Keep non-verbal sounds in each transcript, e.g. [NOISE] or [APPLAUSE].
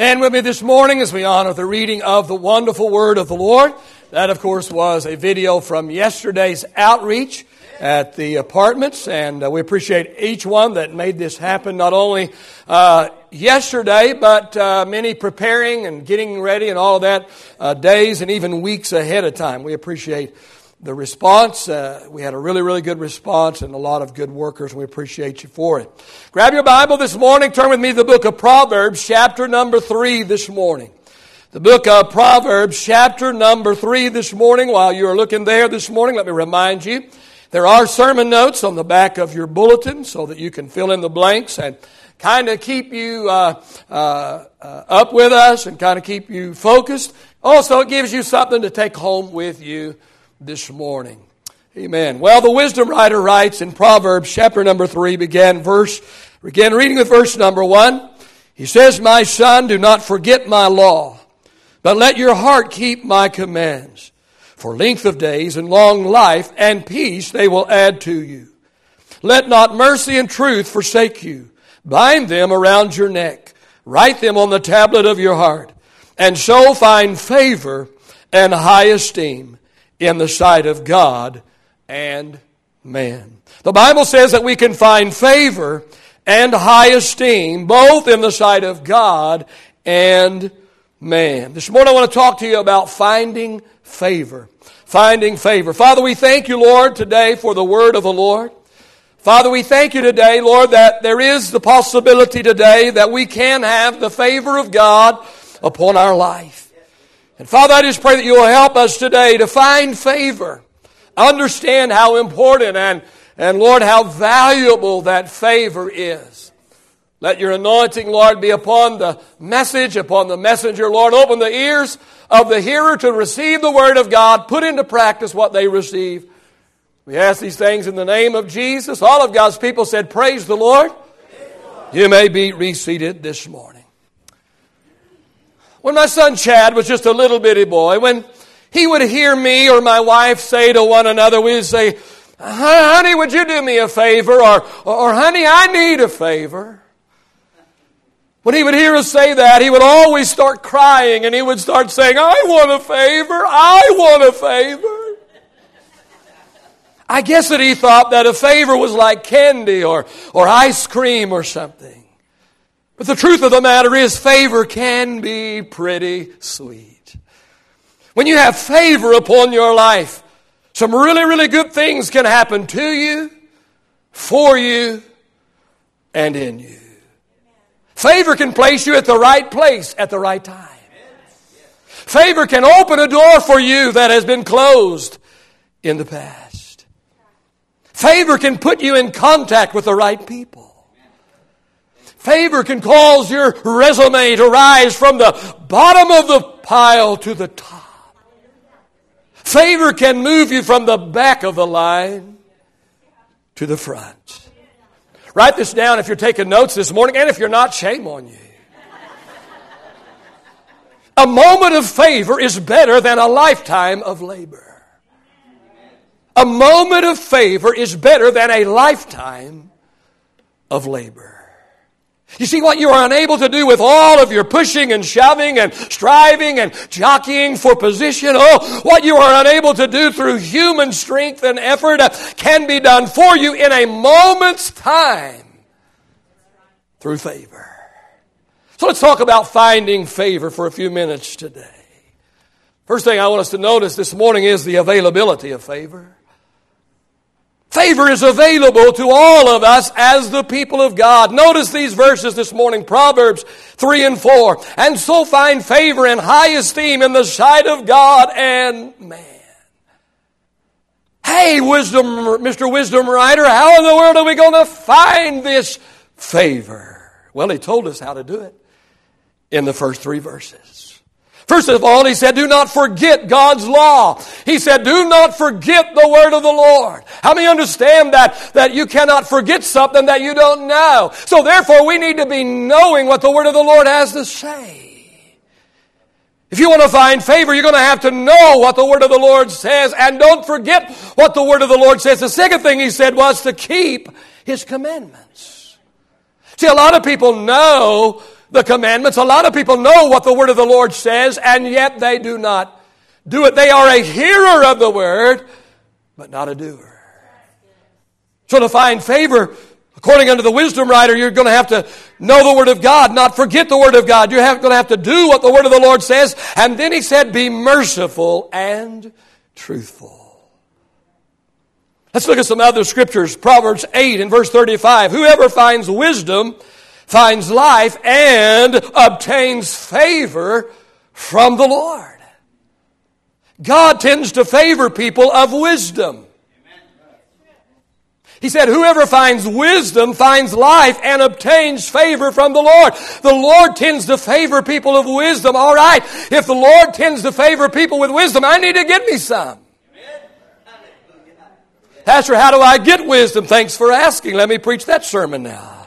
And with me this morning as we honor the reading of the wonderful word of the Lord. That, of course, was a video from yesterday's outreach at the apartments, and uh, we appreciate each one that made this happen, not only uh, yesterday, but uh, many preparing and getting ready and all of that uh, days and even weeks ahead of time. We appreciate the response. Uh, we had a really, really good response and a lot of good workers. We appreciate you for it. Grab your Bible this morning. Turn with me to the book of Proverbs, chapter number three this morning. The book of Proverbs, chapter number three this morning. While you're looking there this morning, let me remind you there are sermon notes on the back of your bulletin so that you can fill in the blanks and kind of keep you uh, uh, uh, up with us and kind of keep you focused. Also, it gives you something to take home with you this morning. Amen. Well, the wisdom writer writes in Proverbs chapter number three, began verse, began reading with verse number one. He says, My son, do not forget my law, but let your heart keep my commands. For length of days and long life and peace they will add to you. Let not mercy and truth forsake you. Bind them around your neck. Write them on the tablet of your heart. And so find favor and high esteem in the sight of God and man. The Bible says that we can find favor and high esteem both in the sight of God and man. This morning I want to talk to you about finding favor. Finding favor. Father, we thank you, Lord, today for the word of the Lord. Father, we thank you today, Lord, that there is the possibility today that we can have the favor of God upon our life. And Father, I just pray that you will help us today to find favor, understand how important and, and Lord, how valuable that favor is. Let your anointing, Lord, be upon the message, upon the messenger, Lord. Open the ears of the hearer to receive the word of God, put into practice what they receive. We ask these things in the name of Jesus. All of God's people said, Praise the Lord. You may be reseated this morning. When my son Chad was just a little bitty boy, when he would hear me or my wife say to one another, we'd say, honey, would you do me a favor? Or, or, honey, I need a favor. When he would hear us say that, he would always start crying and he would start saying, I want a favor. I want a favor. I guess that he thought that a favor was like candy or, or ice cream or something. But the truth of the matter is, favor can be pretty sweet. When you have favor upon your life, some really, really good things can happen to you, for you, and in you. Favor can place you at the right place at the right time. Favor can open a door for you that has been closed in the past. Favor can put you in contact with the right people. Favor can cause your resume to rise from the bottom of the pile to the top. Favor can move you from the back of the line to the front. Write this down if you're taking notes this morning, and if you're not, shame on you. A moment of favor is better than a lifetime of labor. A moment of favor is better than a lifetime of labor. You see what you are unable to do with all of your pushing and shoving and striving and jockeying for position. Oh, what you are unable to do through human strength and effort uh, can be done for you in a moment's time through favor. So let's talk about finding favor for a few minutes today. First thing I want us to notice this morning is the availability of favor. Favor is available to all of us as the people of God. Notice these verses this morning, Proverbs 3 and 4. And so find favor and high esteem in the sight of God and man. Hey, wisdom, Mr. Wisdom Writer, how in the world are we going to find this favor? Well, he told us how to do it in the first three verses. First of all, he said, do not forget God's law. He said, do not forget the word of the Lord. How many understand that, that you cannot forget something that you don't know? So therefore, we need to be knowing what the word of the Lord has to say. If you want to find favor, you're going to have to know what the word of the Lord says and don't forget what the word of the Lord says. The second thing he said was to keep his commandments. See, a lot of people know the commandments. A lot of people know what the word of the Lord says, and yet they do not do it. They are a hearer of the word, but not a doer. So to find favor, according unto the wisdom writer, you're going to have to know the word of God, not forget the word of God. You're going to have to do what the word of the Lord says. And then he said, be merciful and truthful. Let's look at some other scriptures. Proverbs 8 and verse 35. Whoever finds wisdom finds life and obtains favor from the Lord. God tends to favor people of wisdom. He said, whoever finds wisdom finds life and obtains favor from the Lord. The Lord tends to favor people of wisdom. All right. If the Lord tends to favor people with wisdom, I need to get me some. Pastor, how do I get wisdom? Thanks for asking. Let me preach that sermon now.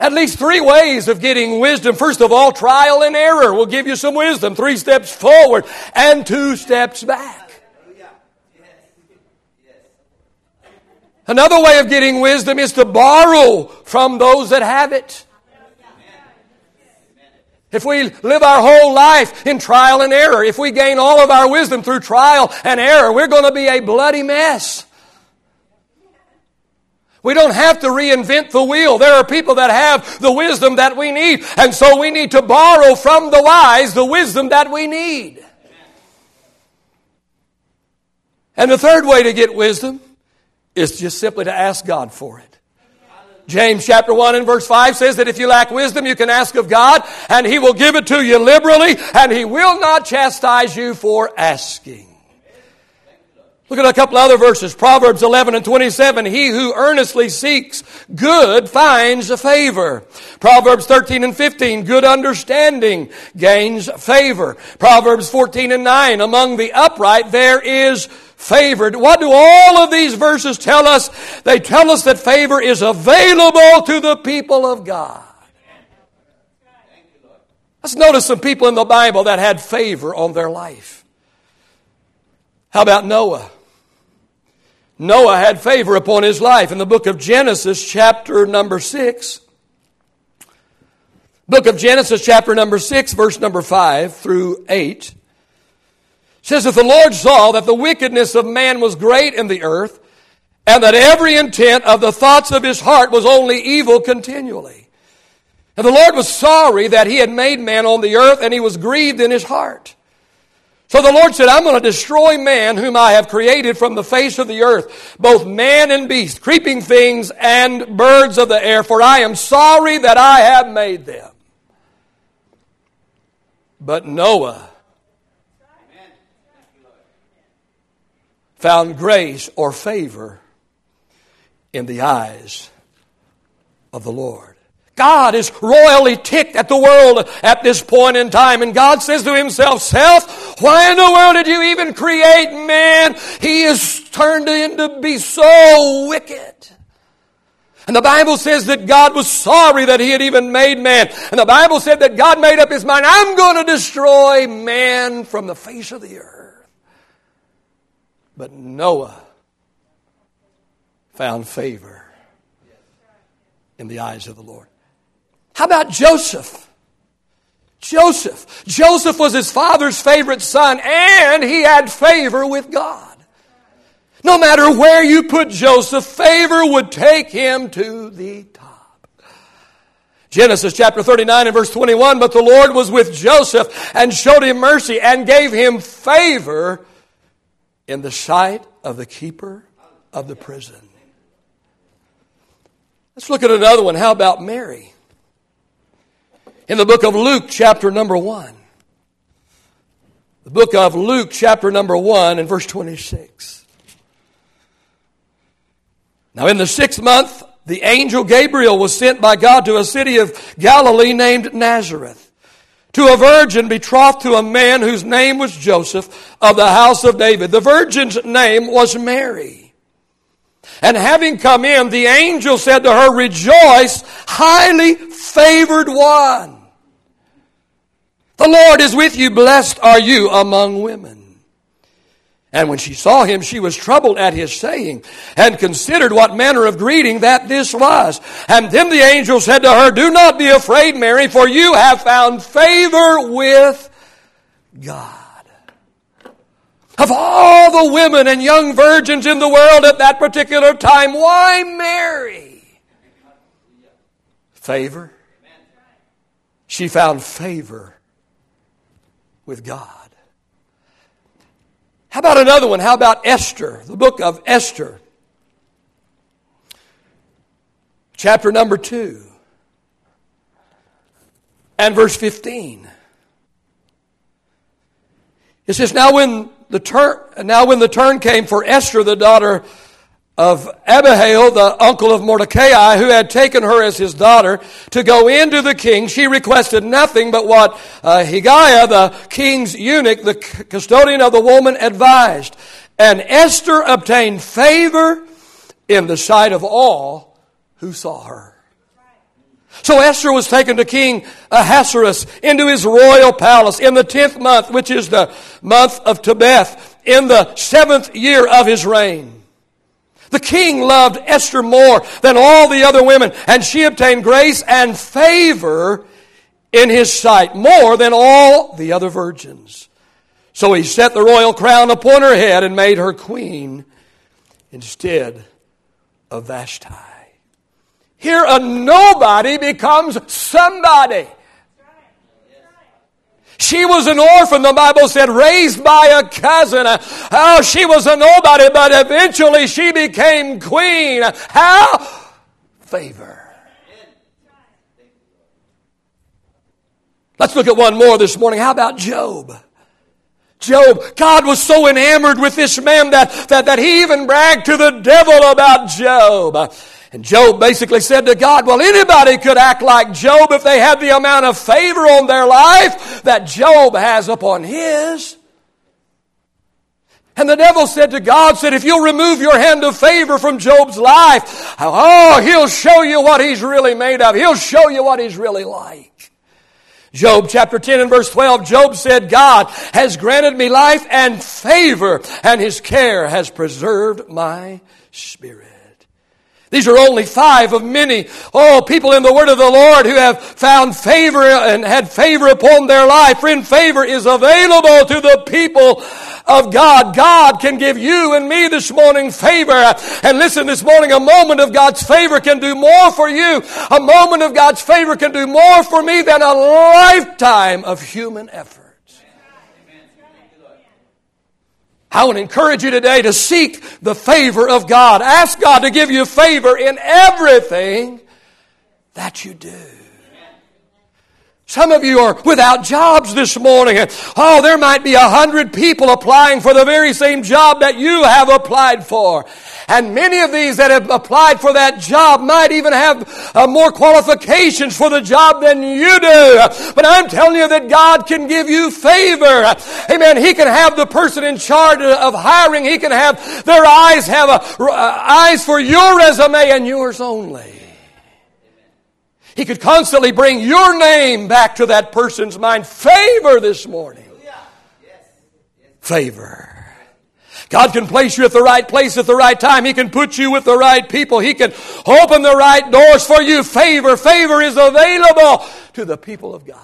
At least three ways of getting wisdom. First of all, trial and error will give you some wisdom. Three steps forward and two steps back. Another way of getting wisdom is to borrow from those that have it. If we live our whole life in trial and error, if we gain all of our wisdom through trial and error, we're going to be a bloody mess. We don't have to reinvent the wheel. There are people that have the wisdom that we need, and so we need to borrow from the wise the wisdom that we need. And the third way to get wisdom is just simply to ask God for it. James chapter 1 and verse 5 says that if you lack wisdom, you can ask of God, and He will give it to you liberally, and He will not chastise you for asking. Look at a couple other verses. Proverbs 11 and 27. He who earnestly seeks good finds favor. Proverbs 13 and 15. Good understanding gains favor. Proverbs 14 and 9. Among the upright there is favored. What do all of these verses tell us? They tell us that favor is available to the people of God. Let's notice some people in the Bible that had favor on their life. How about Noah? Noah had favor upon his life. In the book of Genesis, chapter number 6, book of Genesis, chapter number 6, verse number 5 through 8, says that the Lord saw that the wickedness of man was great in the earth, and that every intent of the thoughts of his heart was only evil continually. And the Lord was sorry that he had made man on the earth, and he was grieved in his heart. So the Lord said, I'm going to destroy man whom I have created from the face of the earth, both man and beast, creeping things and birds of the air, for I am sorry that I have made them. But Noah found grace or favor in the eyes of the Lord. God is royally ticked at the world at this point in time. And God says to himself, Self, why in the world did you even create man? He is turned into be so wicked. And the Bible says that God was sorry that he had even made man. And the Bible said that God made up his mind, I'm going to destroy man from the face of the earth. But Noah found favor in the eyes of the Lord. How about Joseph? Joseph. Joseph was his father's favorite son, and he had favor with God. No matter where you put Joseph, favor would take him to the top. Genesis chapter 39 and verse 21, but the Lord was with Joseph and showed him mercy and gave him favor in the sight of the keeper of the prison. Let's look at another one. How about Mary? In the book of Luke, chapter number 1. The book of Luke, chapter number 1, and verse 26. Now, in the sixth month, the angel Gabriel was sent by God to a city of Galilee named Nazareth to a virgin betrothed to a man whose name was Joseph of the house of David. The virgin's name was Mary. And having come in, the angel said to her, Rejoice, highly favored one. The Lord is with you. Blessed are you among women. And when she saw him, she was troubled at his saying, and considered what manner of greeting that this was. And then the angel said to her, Do not be afraid, Mary, for you have found favor with God. Of all the women and young virgins in the world at that particular time, why Mary? Favor. She found favor with God. How about another one? How about Esther, the book of Esther? Chapter number 2 and verse 15. It says, Now when the turn, now when the turn came for Esther, the daughter of Abihail, the uncle of Mordecai, who had taken her as his daughter, to go into the king. She requested nothing but what uh, Hegai, the king's eunuch, the custodian of the woman, advised. And Esther obtained favor in the sight of all who saw her. So Esther was taken to King Ahasuerus into his royal palace in the tenth month, which is the month of Tebeth, in the seventh year of his reign. The king loved Esther more than all the other women, and she obtained grace and favor in his sight more than all the other virgins. So he set the royal crown upon her head and made her queen instead of Vashti. Here, a nobody becomes somebody. She was an orphan, the Bible said, raised by a cousin. Oh, she was a nobody, but eventually she became queen. How? Favor. Let's look at one more this morning. How about Job? Job, God was so enamored with this man that, that, that he even bragged to the devil about Job. And Job basically said to God, well, anybody could act like Job if they had the amount of favor on their life that Job has upon his. And the devil said to God, said, if you'll remove your hand of favor from Job's life, oh, he'll show you what he's really made of. He'll show you what he's really like. Job chapter 10 and verse 12, Job said, God has granted me life and favor, and his care has preserved my spirit. These are only five of many, oh, people in the word of the Lord who have found favor and had favor upon their life. Friend, favor is available to the people of God. God can give you and me this morning favor. And listen, this morning, a moment of God's favor can do more for you. A moment of God's favor can do more for me than a lifetime of human effort. I would encourage you today to seek the favor of God. Ask God to give you favor in everything that you do. Some of you are without jobs this morning. Oh, there might be a hundred people applying for the very same job that you have applied for. And many of these that have applied for that job might even have uh, more qualifications for the job than you do. But I'm telling you that God can give you favor. Amen. He can have the person in charge of hiring. He can have their eyes have a, uh, eyes for your resume and yours only. He could constantly bring your name back to that person's mind. Favor this morning. Favor. God can place you at the right place at the right time. He can put you with the right people. He can open the right doors for you. Favor, favor is available to the people of God.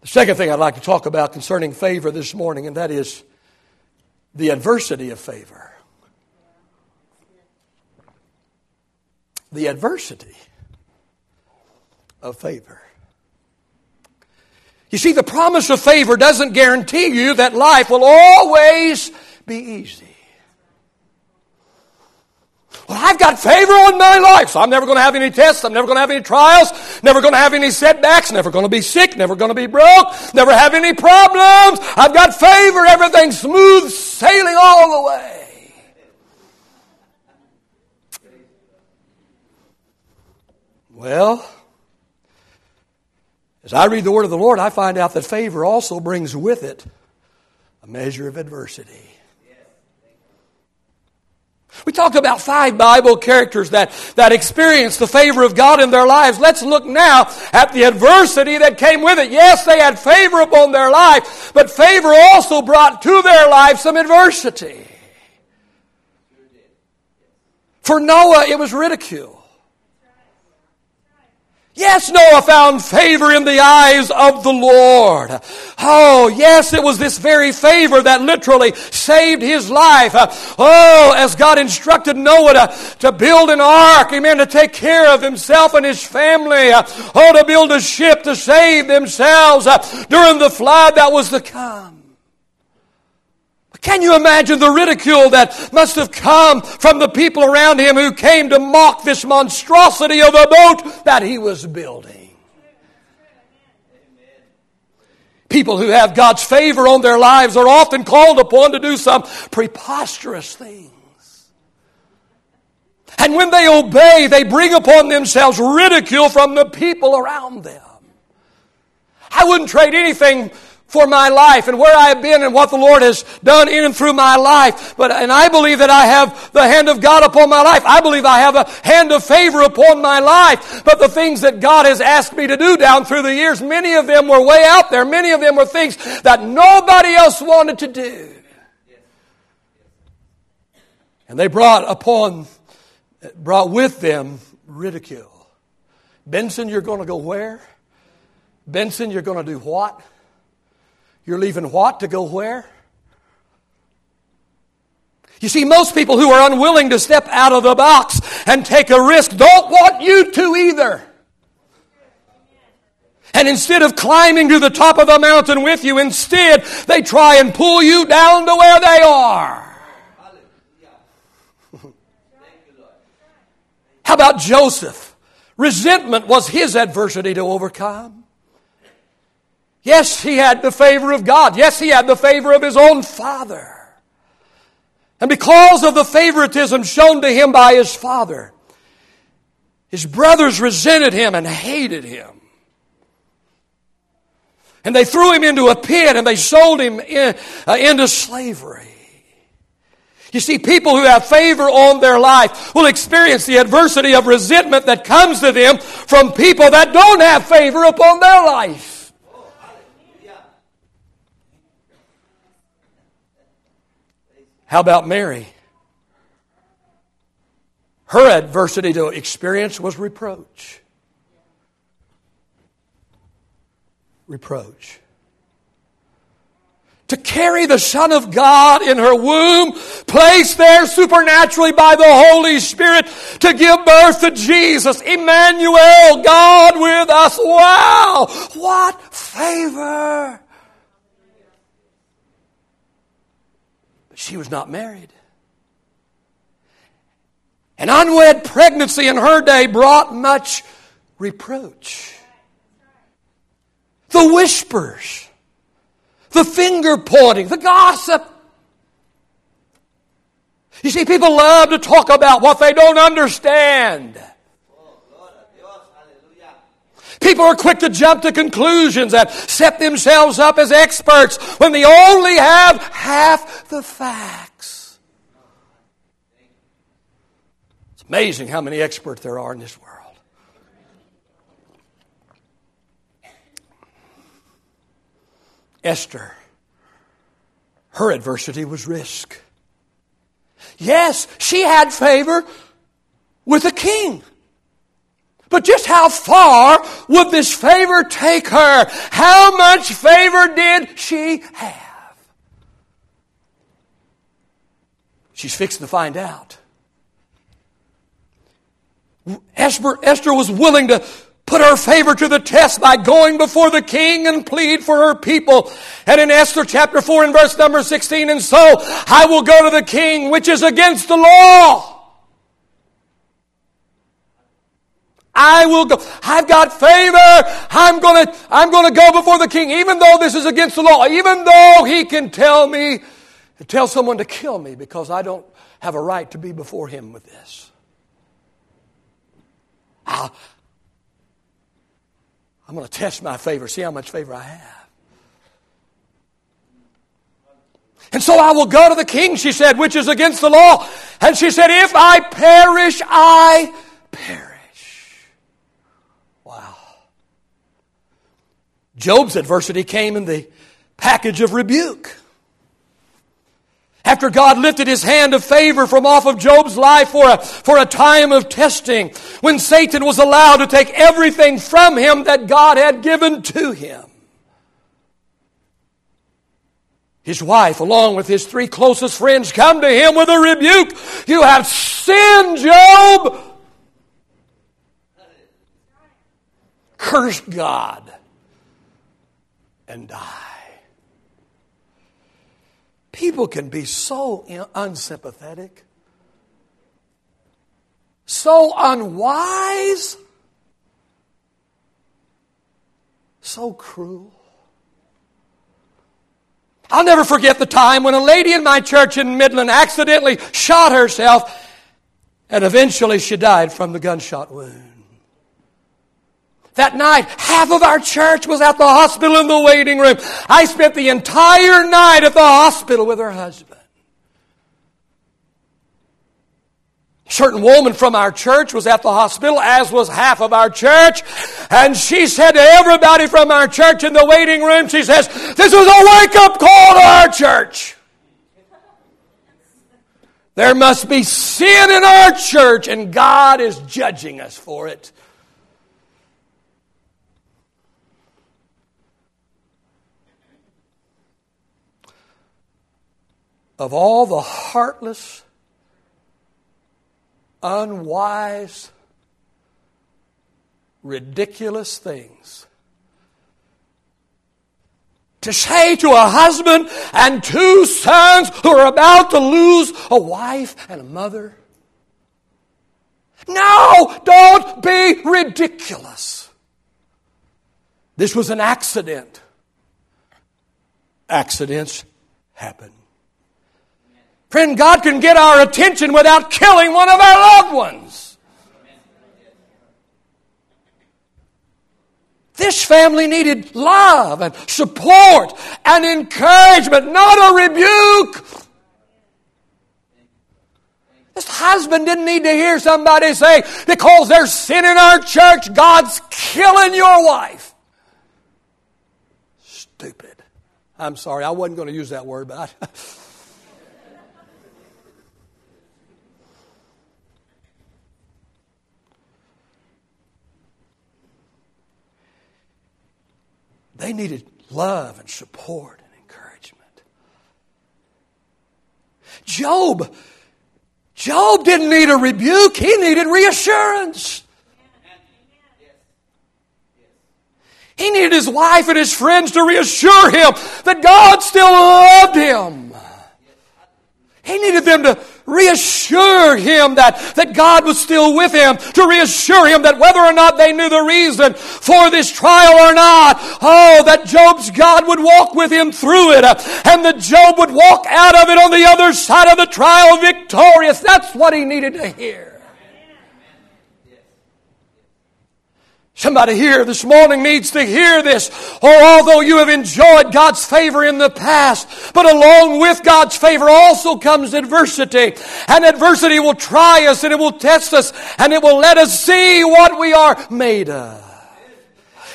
The second thing I'd like to talk about concerning favor this morning, and that is the adversity of favor. The adversity of favor. You see, the promise of favor doesn't guarantee you that life will always be easy. Well, I've got favor on my life, so I'm never going to have any tests, I'm never going to have any trials, never going to have any setbacks, never going to be sick, never going to be broke, never have any problems. I've got favor, everything's smooth sailing all the way. Well, as I read the word of the Lord, I find out that favor also brings with it a measure of adversity. We talked about five Bible characters that, that experienced the favor of God in their lives. Let's look now at the adversity that came with it. Yes, they had favor upon their life, but favor also brought to their life some adversity. For Noah, it was ridicule. Yes, Noah found favor in the eyes of the Lord. Oh, yes, it was this very favor that literally saved his life. Oh, as God instructed Noah to, to build an ark, amen, to take care of himself and his family. Oh, to build a ship to save themselves during the flood that was to come. Can you imagine the ridicule that must have come from the people around him who came to mock this monstrosity of a boat that he was building? People who have God's favor on their lives are often called upon to do some preposterous things. And when they obey, they bring upon themselves ridicule from the people around them. I wouldn't trade anything for my life and where I have been and what the Lord has done in and through my life. But, and I believe that I have the hand of God upon my life. I believe I have a hand of favor upon my life. But the things that God has asked me to do down through the years, many of them were way out there. Many of them were things that nobody else wanted to do. And they brought upon, brought with them ridicule. Benson, you're going to go where? Benson, you're going to do what? You're leaving what to go where? You see, most people who are unwilling to step out of the box and take a risk don't want you to either. And instead of climbing to the top of the mountain with you, instead they try and pull you down to where they are. [LAUGHS] How about Joseph? Resentment was his adversity to overcome. Yes, he had the favor of God. Yes, he had the favor of his own father. And because of the favoritism shown to him by his father, his brothers resented him and hated him. And they threw him into a pit and they sold him in, uh, into slavery. You see, people who have favor on their life will experience the adversity of resentment that comes to them from people that don't have favor upon their life. How about Mary? Her adversity to experience was reproach. Reproach. To carry the Son of God in her womb, placed there supernaturally by the Holy Spirit to give birth to Jesus, Emmanuel, God with us. Wow! What favor! She was not married. An unwed pregnancy in her day brought much reproach. The whispers, the finger pointing, the gossip. You see, people love to talk about what they don't understand. People are quick to jump to conclusions and set themselves up as experts when they only have half the facts. It's amazing how many experts there are in this world. Esther, her adversity was risk. Yes, she had favor with the king. But just how far would this favor take her? How much favor did she have? She's fixing to find out. Esther, Esther was willing to put her favor to the test by going before the king and plead for her people. And in Esther chapter 4 and verse number 16, and so I will go to the king, which is against the law. I will go. I've got favor. I'm gonna, I'm gonna go before the king, even though this is against the law, even though he can tell me, tell someone to kill me because I don't have a right to be before him with this. I'll, I'm going to test my favor, see how much favor I have. And so I will go to the king, she said, which is against the law. And she said, if I perish, I perish. Wow. Job's adversity came in the package of rebuke. After God lifted his hand of favor from off of Job's life for a, for a time of testing, when Satan was allowed to take everything from him that God had given to him. His wife, along with his three closest friends, come to him with a rebuke. You have sinned, Job. Curse God and die. People can be so unsympathetic, so unwise, so cruel. I'll never forget the time when a lady in my church in Midland accidentally shot herself and eventually she died from the gunshot wound. That night, half of our church was at the hospital in the waiting room. I spent the entire night at the hospital with her husband. A certain woman from our church was at the hospital, as was half of our church. And she said to everybody from our church in the waiting room, she says, This was a wake up call to our church. There must be sin in our church, and God is judging us for it. Of all the heartless, unwise, ridiculous things to say to a husband and two sons who are about to lose a wife and a mother. No, don't be ridiculous. This was an accident. Accidents happen. Friend, God can get our attention without killing one of our loved ones. This family needed love and support and encouragement, not a rebuke. This husband didn't need to hear somebody say, because there's sin in our church, God's killing your wife. Stupid. I'm sorry, I wasn't going to use that word, but I. [LAUGHS] They needed love and support and encouragement. Job, Job didn't need a rebuke, he needed reassurance. He needed his wife and his friends to reassure him that God still loved him. He needed them to reassure him that, that God was still with him, to reassure him that whether or not they knew the reason for this trial or not, oh, that Job's God would walk with him through it, uh, and that Job would walk out of it on the other side of the trial victorious. That's what he needed to hear. Somebody here this morning needs to hear this. Oh, although you have enjoyed God's favor in the past, but along with God's favor also comes adversity. And adversity will try us and it will test us and it will let us see what we are made of.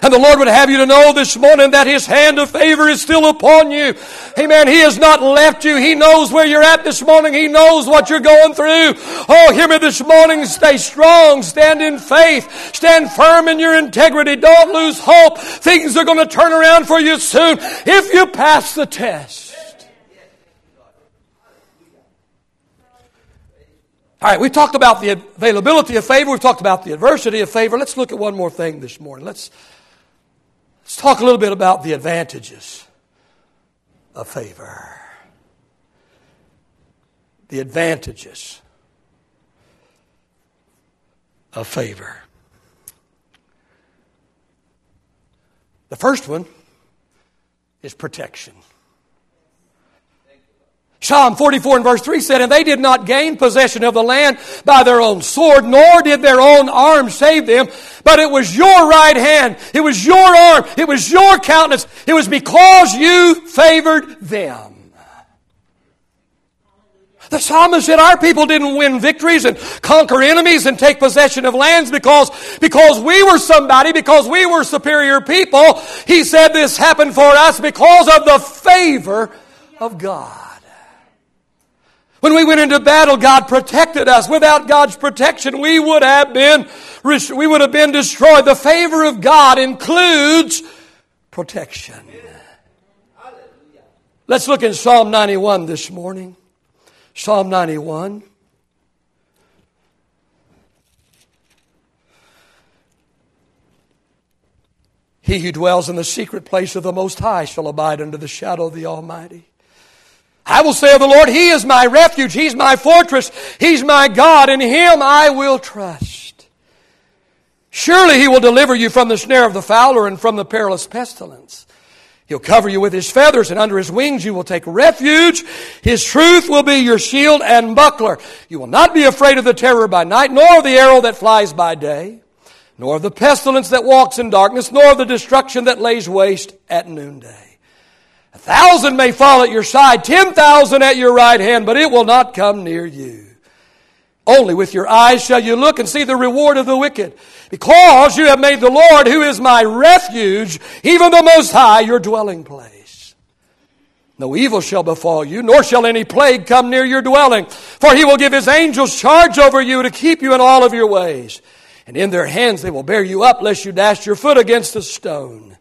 And the Lord would have you to know this morning that His hand of favor is still upon you. Amen. He has not left you. He knows where you're at this morning. He knows what you're going through. Oh, hear me this morning. Stay strong. Stand in faith. Stand firm in your integrity. Don't lose hope. Things are going to turn around for you soon if you pass the test. All right, we've talked about the availability of favor. We've talked about the adversity of favor. Let's look at one more thing this morning. Let's Let's talk a little bit about the advantages of favor. The advantages of favor. The first one is protection. Psalm 44 and verse 3 said, And they did not gain possession of the land by their own sword, nor did their own arm save them, but it was your right hand, it was your arm, it was your countenance, it was because you favored them. The psalmist said our people didn't win victories and conquer enemies and take possession of lands because, because we were somebody, because we were superior people. He said this happened for us because of the favor of God. When we went into battle, God protected us. Without God's protection, we would have been, we would have been destroyed. The favor of God includes protection. Let's look in Psalm 91 this morning. Psalm 91. He who dwells in the secret place of the Most High shall abide under the shadow of the Almighty. I will say of the Lord, He is my refuge, He's my fortress, He's my God, in Him I will trust. Surely He will deliver you from the snare of the fowler and from the perilous pestilence. He'll cover you with his feathers, and under his wings you will take refuge. His truth will be your shield and buckler. You will not be afraid of the terror by night, nor of the arrow that flies by day, nor of the pestilence that walks in darkness, nor of the destruction that lays waste at noonday. A thousand may fall at your side, ten thousand at your right hand, but it will not come near you. Only with your eyes shall you look and see the reward of the wicked. Because you have made the Lord, who is my refuge, even the Most High, your dwelling place. No evil shall befall you, nor shall any plague come near your dwelling. For he will give his angels charge over you to keep you in all of your ways. And in their hands they will bear you up, lest you dash your foot against a stone.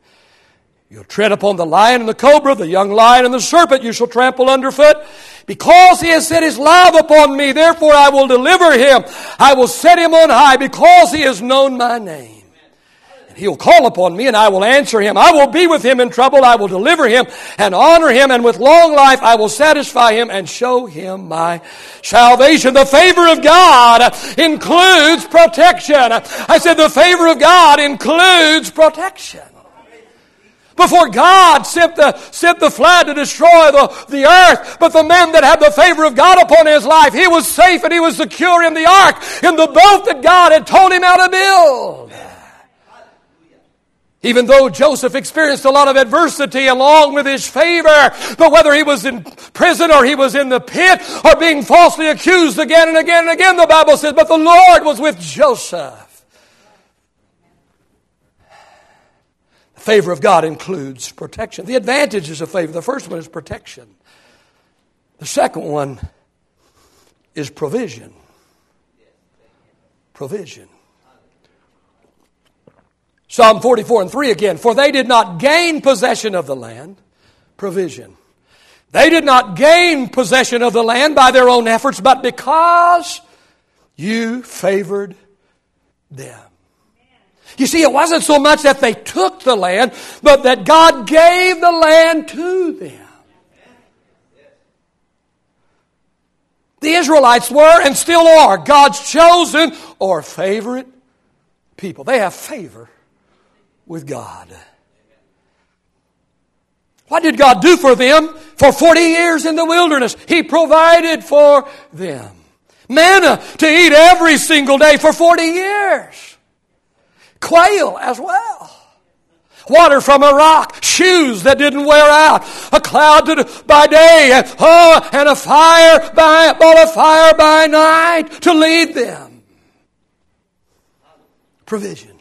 You'll tread upon the lion and the cobra, the young lion and the serpent you shall trample underfoot. Because he has set his love upon me, therefore I will deliver him. I will set him on high because he has known my name. And he'll call upon me and I will answer him. I will be with him in trouble. I will deliver him and honor him. And with long life I will satisfy him and show him my salvation. The favor of God includes protection. I said the favor of God includes protection. Before God sent the, sent the flood to destroy the, the earth, but the man that had the favor of God upon his life, he was safe and he was secure in the ark, in the boat that God had told him how to build. Even though Joseph experienced a lot of adversity along with his favor, but whether he was in prison or he was in the pit or being falsely accused again and again and again, the Bible says, but the Lord was with Joseph. Favor of God includes protection. The advantages of favor. The first one is protection. The second one is provision. Provision. Psalm 44 and 3 again. For they did not gain possession of the land. Provision. They did not gain possession of the land by their own efforts, but because you favored them. You see, it wasn't so much that they took the land, but that God gave the land to them. The Israelites were and still are God's chosen or favorite people. They have favor with God. What did God do for them for 40 years in the wilderness? He provided for them manna to eat every single day for 40 years quail as well. Water from a rock, shoes that didn't wear out, a cloud to, by day, oh, and a fire by, ball of fire by night to lead them. Provision.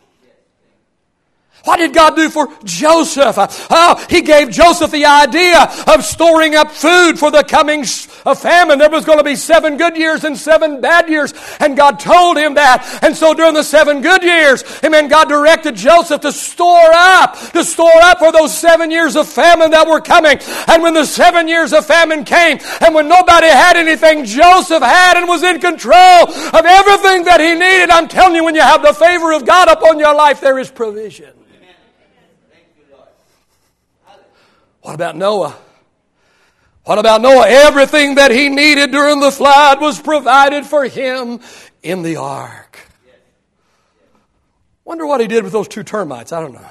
What did God do for Joseph? Uh, oh, he gave Joseph the idea of storing up food for the coming uh, famine. There was going to be seven good years and seven bad years. And God told him that. And so during the seven good years, amen, God directed Joseph to store up, to store up for those seven years of famine that were coming. And when the seven years of famine came, and when nobody had anything, Joseph had and was in control of everything that he needed. I'm telling you, when you have the favor of God upon your life, there is provision. What about Noah? What about Noah? Everything that he needed during the flood was provided for him in the ark. Wonder what he did with those two termites. I don't know.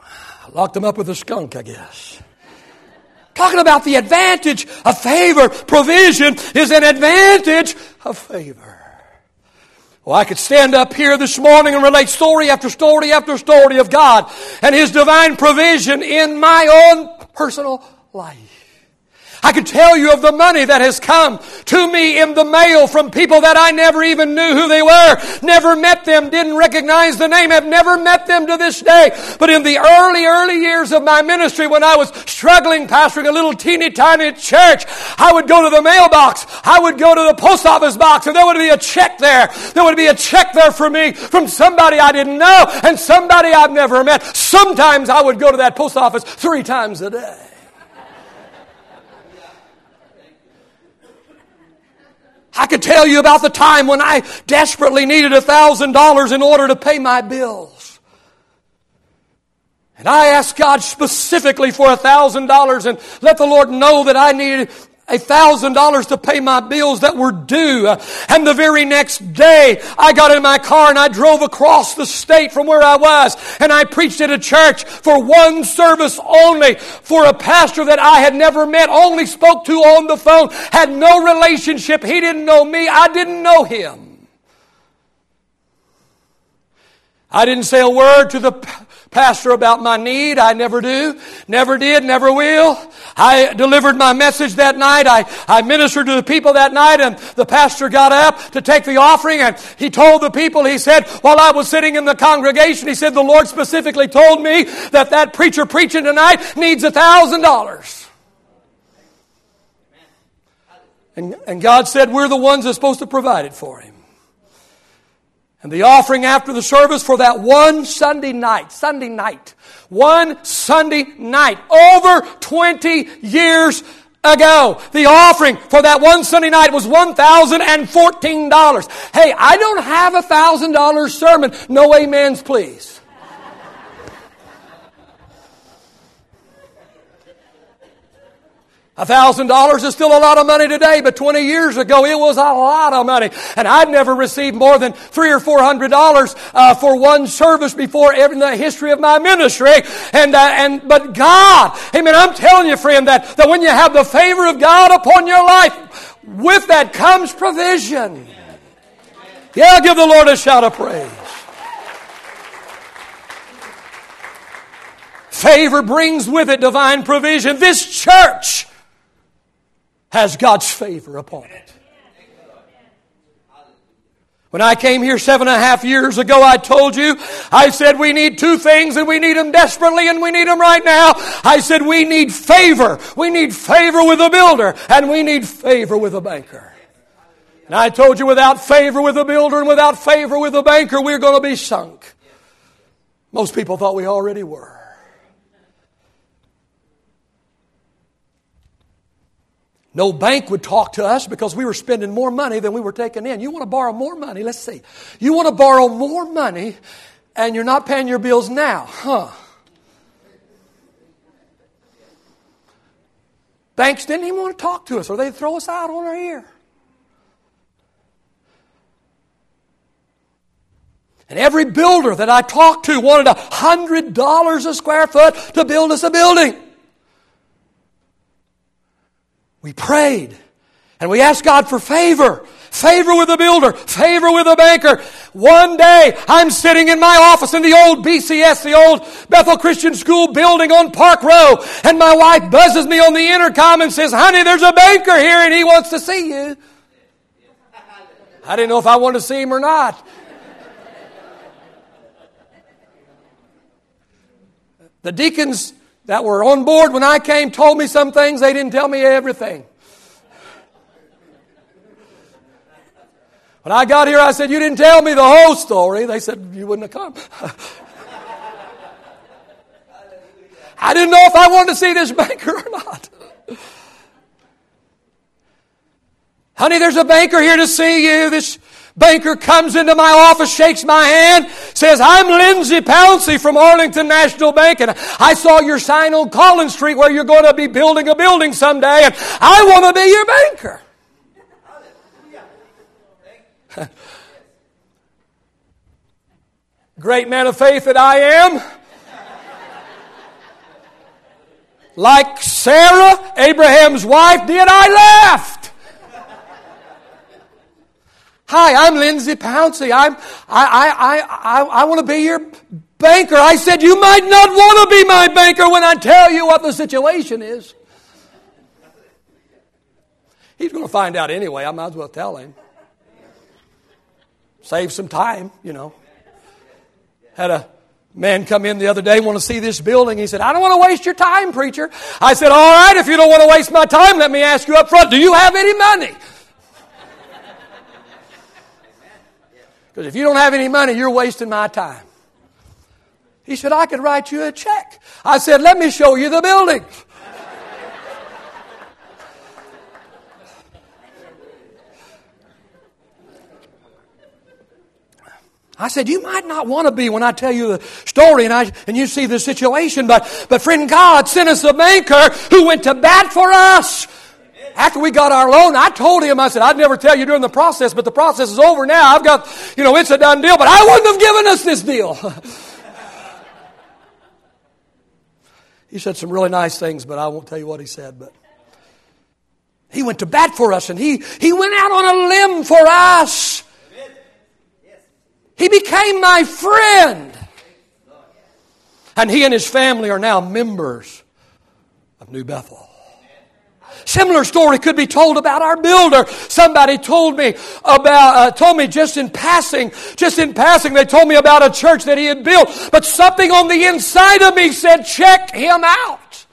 [SIGHS] Locked them up with a skunk, I guess. Talking about the advantage of favor. Provision is an advantage of favor. Well, I could stand up here this morning and relate story after story after story of God and His divine provision in my own personal life. I can tell you of the money that has come to me in the mail from people that I never even knew who they were, never met them, didn't recognize the name, have never met them to this day. But in the early, early years of my ministry, when I was struggling pastoring a little teeny tiny church, I would go to the mailbox, I would go to the post office box, and there would be a check there. There would be a check there for me from somebody I didn't know and somebody I've never met. Sometimes I would go to that post office three times a day. I could tell you about the time when I desperately needed $1,000 in order to pay my bills. And I asked God specifically for $1,000 and let the Lord know that I needed a thousand dollars to pay my bills that were due. And the very next day, I got in my car and I drove across the state from where I was. And I preached at a church for one service only for a pastor that I had never met, only spoke to on the phone, had no relationship. He didn't know me. I didn't know him. I didn't say a word to the pastor about my need. I never do. Never did, never will. I delivered my message that night. I, I ministered to the people that night and the pastor got up to take the offering and he told the people, he said, while I was sitting in the congregation, he said, the Lord specifically told me that that preacher preaching tonight needs a thousand dollars. And, and God said, we're the ones that's supposed to provide it for him. And the offering after the service for that one Sunday night, Sunday night, one Sunday night, over 20 years ago. The offering for that one Sunday night was $1,014. Hey, I don't have a $1,000 sermon. No amens, please. A thousand dollars is still a lot of money today, but 20 years ago it was a lot of money. And I'd never received more than three or four hundred dollars uh, for one service before in the history of my ministry. And, uh, and, but God, amen, I'm telling you friend that, that when you have the favor of God upon your life, with that comes provision. Yeah, give the Lord a shout of praise. Favor brings with it divine provision. This church has God's favor upon it. When I came here seven and a half years ago, I told you, I said we need two things and we need them desperately and we need them right now. I said we need favor. We need favor with a builder and we need favor with a banker. And I told you without favor with a builder and without favor with a banker, we're going to be sunk. Most people thought we already were. No bank would talk to us because we were spending more money than we were taking in. You want to borrow more money? Let's see. You want to borrow more money and you're not paying your bills now, huh? Banks didn't even want to talk to us or they'd throw us out on our ear. And every builder that I talked to wanted a hundred dollars a square foot to build us a building. We prayed and we asked God for favor. Favor with the builder, favor with the banker. One day, I'm sitting in my office in the old BCS, the old Bethel Christian School building on Park Row, and my wife buzzes me on the intercom and says, honey, there's a banker here and he wants to see you. I didn't know if I wanted to see him or not. The deacons that were on board when I came told me some things. They didn't tell me everything. When I got here, I said, You didn't tell me the whole story. They said, You wouldn't have come. [LAUGHS] I didn't know if I wanted to see this [LAUGHS] banker or not. Honey, there's a banker here to see you. This Banker comes into my office, shakes my hand, says, I'm Lindsay Pouncey from Arlington National Bank, and I saw your sign on Collins Street where you're going to be building a building someday, and I want to be your banker. [LAUGHS] Great man of faith that I am. Like Sarah, Abraham's wife, did I laugh? Hi, I'm Lindsay Pouncey. I'm, I, I, I, I, want to be your banker. I said, You might not want to be my banker when I tell you what the situation is. He's going to find out anyway. I might as well tell him. Save some time, you know. Had a man come in the other day, want to see this building. He said, I don't want to waste your time, preacher. I said, All right, if you don't want to waste my time, let me ask you up front, do you have any money? Because if you don't have any money, you're wasting my time. He said, I could write you a check. I said, Let me show you the building. I said, you might not want to be when I tell you the story and, I, and you see the situation, but, but friend, God sent us a banker who went to bat for us. After we got our loan, I told him, I said, I'd never tell you during the process, but the process is over now. I've got, you know, it's a done deal, but I wouldn't have given us this deal. [LAUGHS] he said some really nice things, but I won't tell you what he said, but he went to bat for us and he, he went out on a limb for us. He became my friend. And he and his family are now members of New Bethel. Similar story could be told about our builder. Somebody told me about, uh, told me just in passing, just in passing, they told me about a church that he had built, but something on the inside of me said, check him out.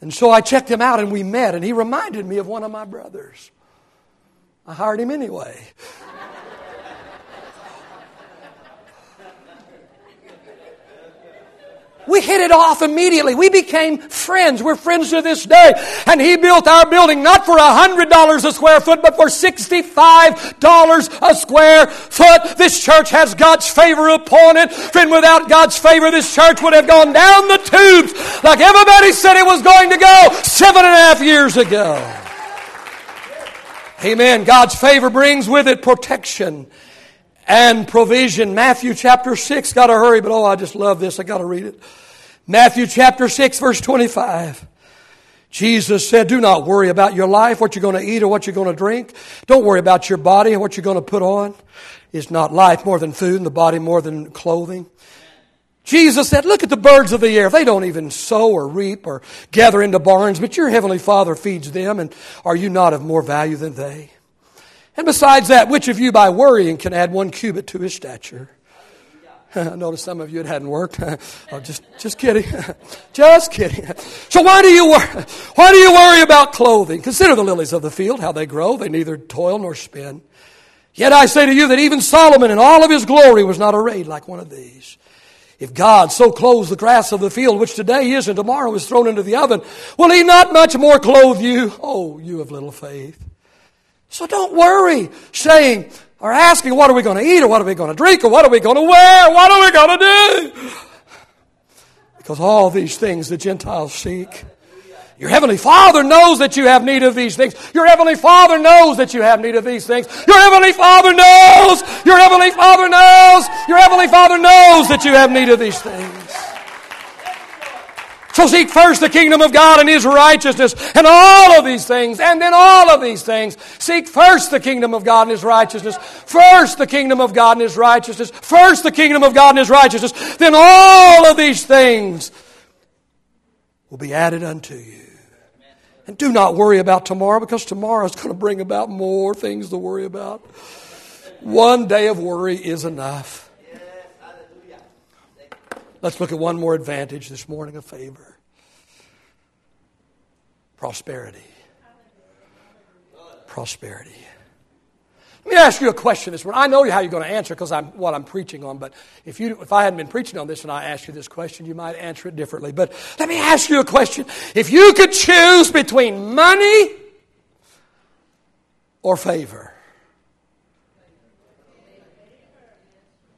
And so I checked him out and we met, and he reminded me of one of my brothers. I hired him anyway. We hit it off immediately. We became friends. We're friends to this day. And he built our building not for $100 a square foot, but for $65 a square foot. This church has God's favor upon it. Friend, without God's favor, this church would have gone down the tubes like everybody said it was going to go seven and a half years ago. Amen. God's favor brings with it protection and provision. Matthew chapter 6. Got to hurry, but oh, I just love this. I got to read it. Matthew chapter 6, verse 25. Jesus said, Do not worry about your life, what you're going to eat or what you're going to drink. Don't worry about your body and what you're going to put on. Is not life more than food and the body more than clothing? Jesus said, Look at the birds of the air. They don't even sow or reap or gather into barns, but your heavenly Father feeds them, and are you not of more value than they? And besides that, which of you by worrying can add one cubit to his stature? [LAUGHS] I noticed some of you it hadn't worked. [LAUGHS] oh, just, just kidding. [LAUGHS] just kidding. So why do you worry? Why do you worry about clothing? Consider the lilies of the field, how they grow. They neither toil nor spin. Yet I say to you that even Solomon in all of his glory was not arrayed like one of these. If God so clothes the grass of the field, which today is and tomorrow is thrown into the oven, will he not much more clothe you? Oh, you of little faith. So don't worry saying or asking, what are we going to eat or what are we going to drink or what are we going to wear? What are we going to do? Because all these things the Gentiles seek. Your Heavenly Father knows that you have need of these things. Your Heavenly Father knows that you have need of these things. Your Heavenly Father knows. Your Heavenly Father knows. Your Heavenly Father knows that you have need of these things. So seek first the kingdom of God and His righteousness and all of these things, and then all of these things. Seek first the kingdom of God and His righteousness. First the kingdom of God and His righteousness. First the kingdom of God and His righteousness. Then all of these things will be added unto you. And do not worry about tomorrow because tomorrow is going to bring about more things to worry about. One day of worry is enough. Let's look at one more advantage this morning of favor prosperity. Prosperity. Let me ask you a question this morning. I know how you're going to answer because I'm what I'm preaching on, but if you if I hadn't been preaching on this and I asked you this question, you might answer it differently. But let me ask you a question. If you could choose between money or favor.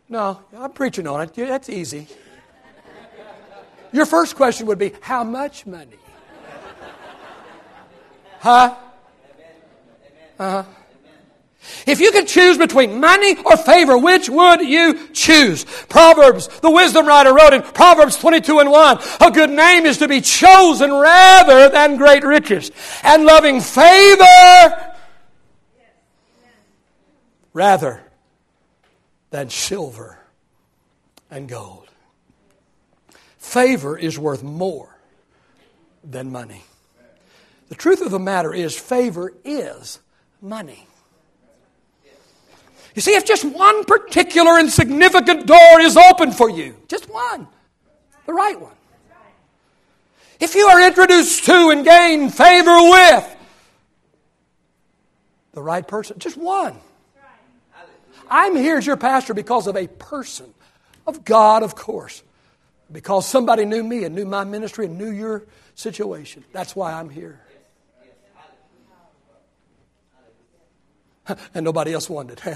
No, I'm preaching on it. That's easy. Your first question would be, how much money? Huh? Uh-huh. If you could choose between money or favor, which would you choose? Proverbs, the wisdom writer wrote in Proverbs 22 and 1, a good name is to be chosen rather than great riches, and loving favor rather than silver and gold. Favor is worth more than money. The truth of the matter is, favor is money. You see, if just one particular and significant door is open for you, just one, the right one. If you are introduced to and gain favor with the right person, just one. I'm here as your pastor because of a person, of God, of course. Because somebody knew me and knew my ministry and knew your situation. That's why I'm here. [LAUGHS] and nobody else wanted [LAUGHS]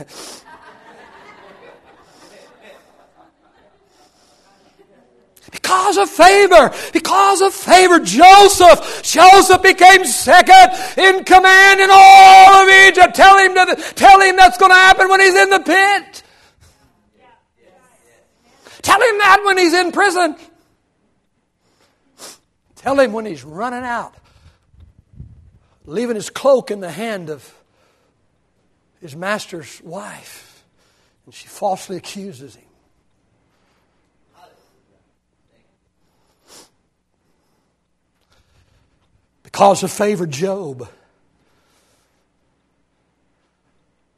because of favor, because of favor, Joseph, Joseph became second in command in all of Egypt. Tell him, to, tell him that's going to happen when he's in the pit. Tell him that when he's in prison. Tell him when he's running out, leaving his cloak in the hand of his master's wife, and she falsely accuses him. Because of favor, Job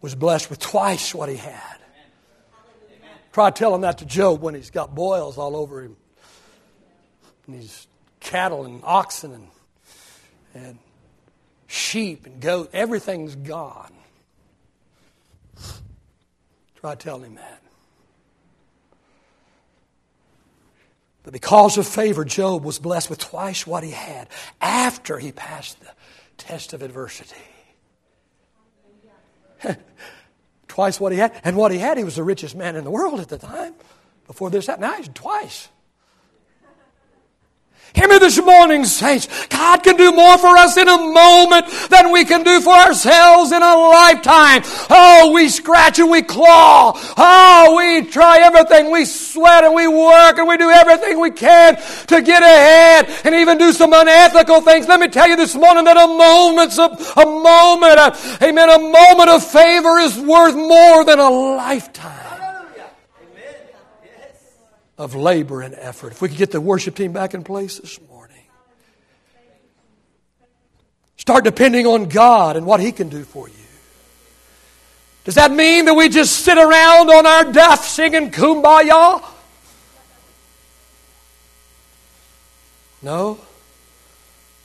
was blessed with twice what he had. Try telling that to Job when he's got boils all over him. And he's cattle and oxen and, and sheep and goat, everything's gone. Try telling him that. But because of favor, Job was blessed with twice what he had after he passed the test of adversity. [LAUGHS] twice what he had. And what he had, he was the richest man in the world at the time. Before this happened. Now he's twice. Hear me this morning, saints. God can do more for us in a moment than we can do for ourselves in a lifetime. Oh, we scratch and we claw. Oh, we try everything. We sweat and we work and we do everything we can to get ahead and even do some unethical things. Let me tell you this morning that a moment's a, a moment, a, amen, a moment of favor is worth more than a lifetime of labor and effort. If we could get the worship team back in place this morning. Start depending on God and what He can do for you. Does that mean that we just sit around on our duff singing kumbaya? No.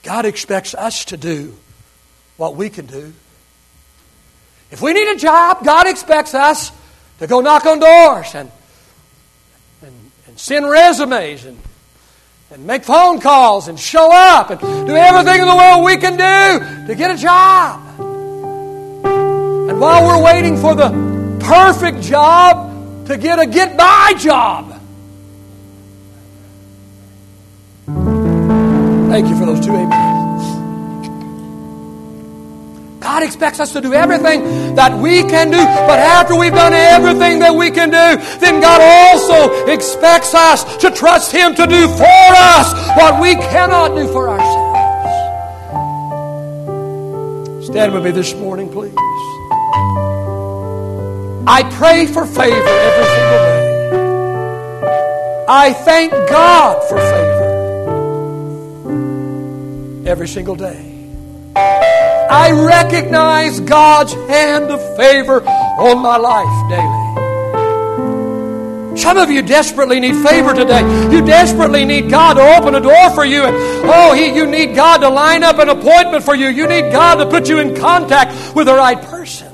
God expects us to do what we can do. If we need a job, God expects us to go knock on doors and send resumes and, and make phone calls and show up and do everything in the world we can do to get a job. And while we're waiting for the perfect job, to get a get by job. Thank you for those two amens. God expects us to do everything that we can do. But after we've done everything that we can do, then God also expects us to trust Him to do for us what we cannot do for ourselves. Stand with me this morning, please. I pray for favor every single day. I thank God for favor every single day. I recognize God's hand of favor on my life daily. Some of you desperately need favor today. You desperately need God to open a door for you. And, oh, he, you need God to line up an appointment for you. You need God to put you in contact with the right person.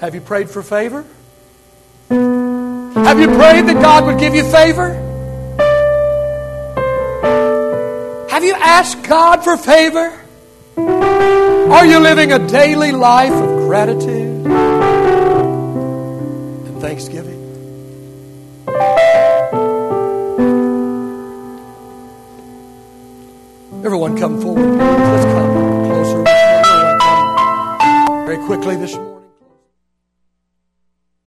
Have you prayed for favor? Have you prayed that God would give you favor? Have you asked God for favor? Are you living a daily life of gratitude and thanksgiving? Everyone come forward. Let's come closer. Very quickly this morning.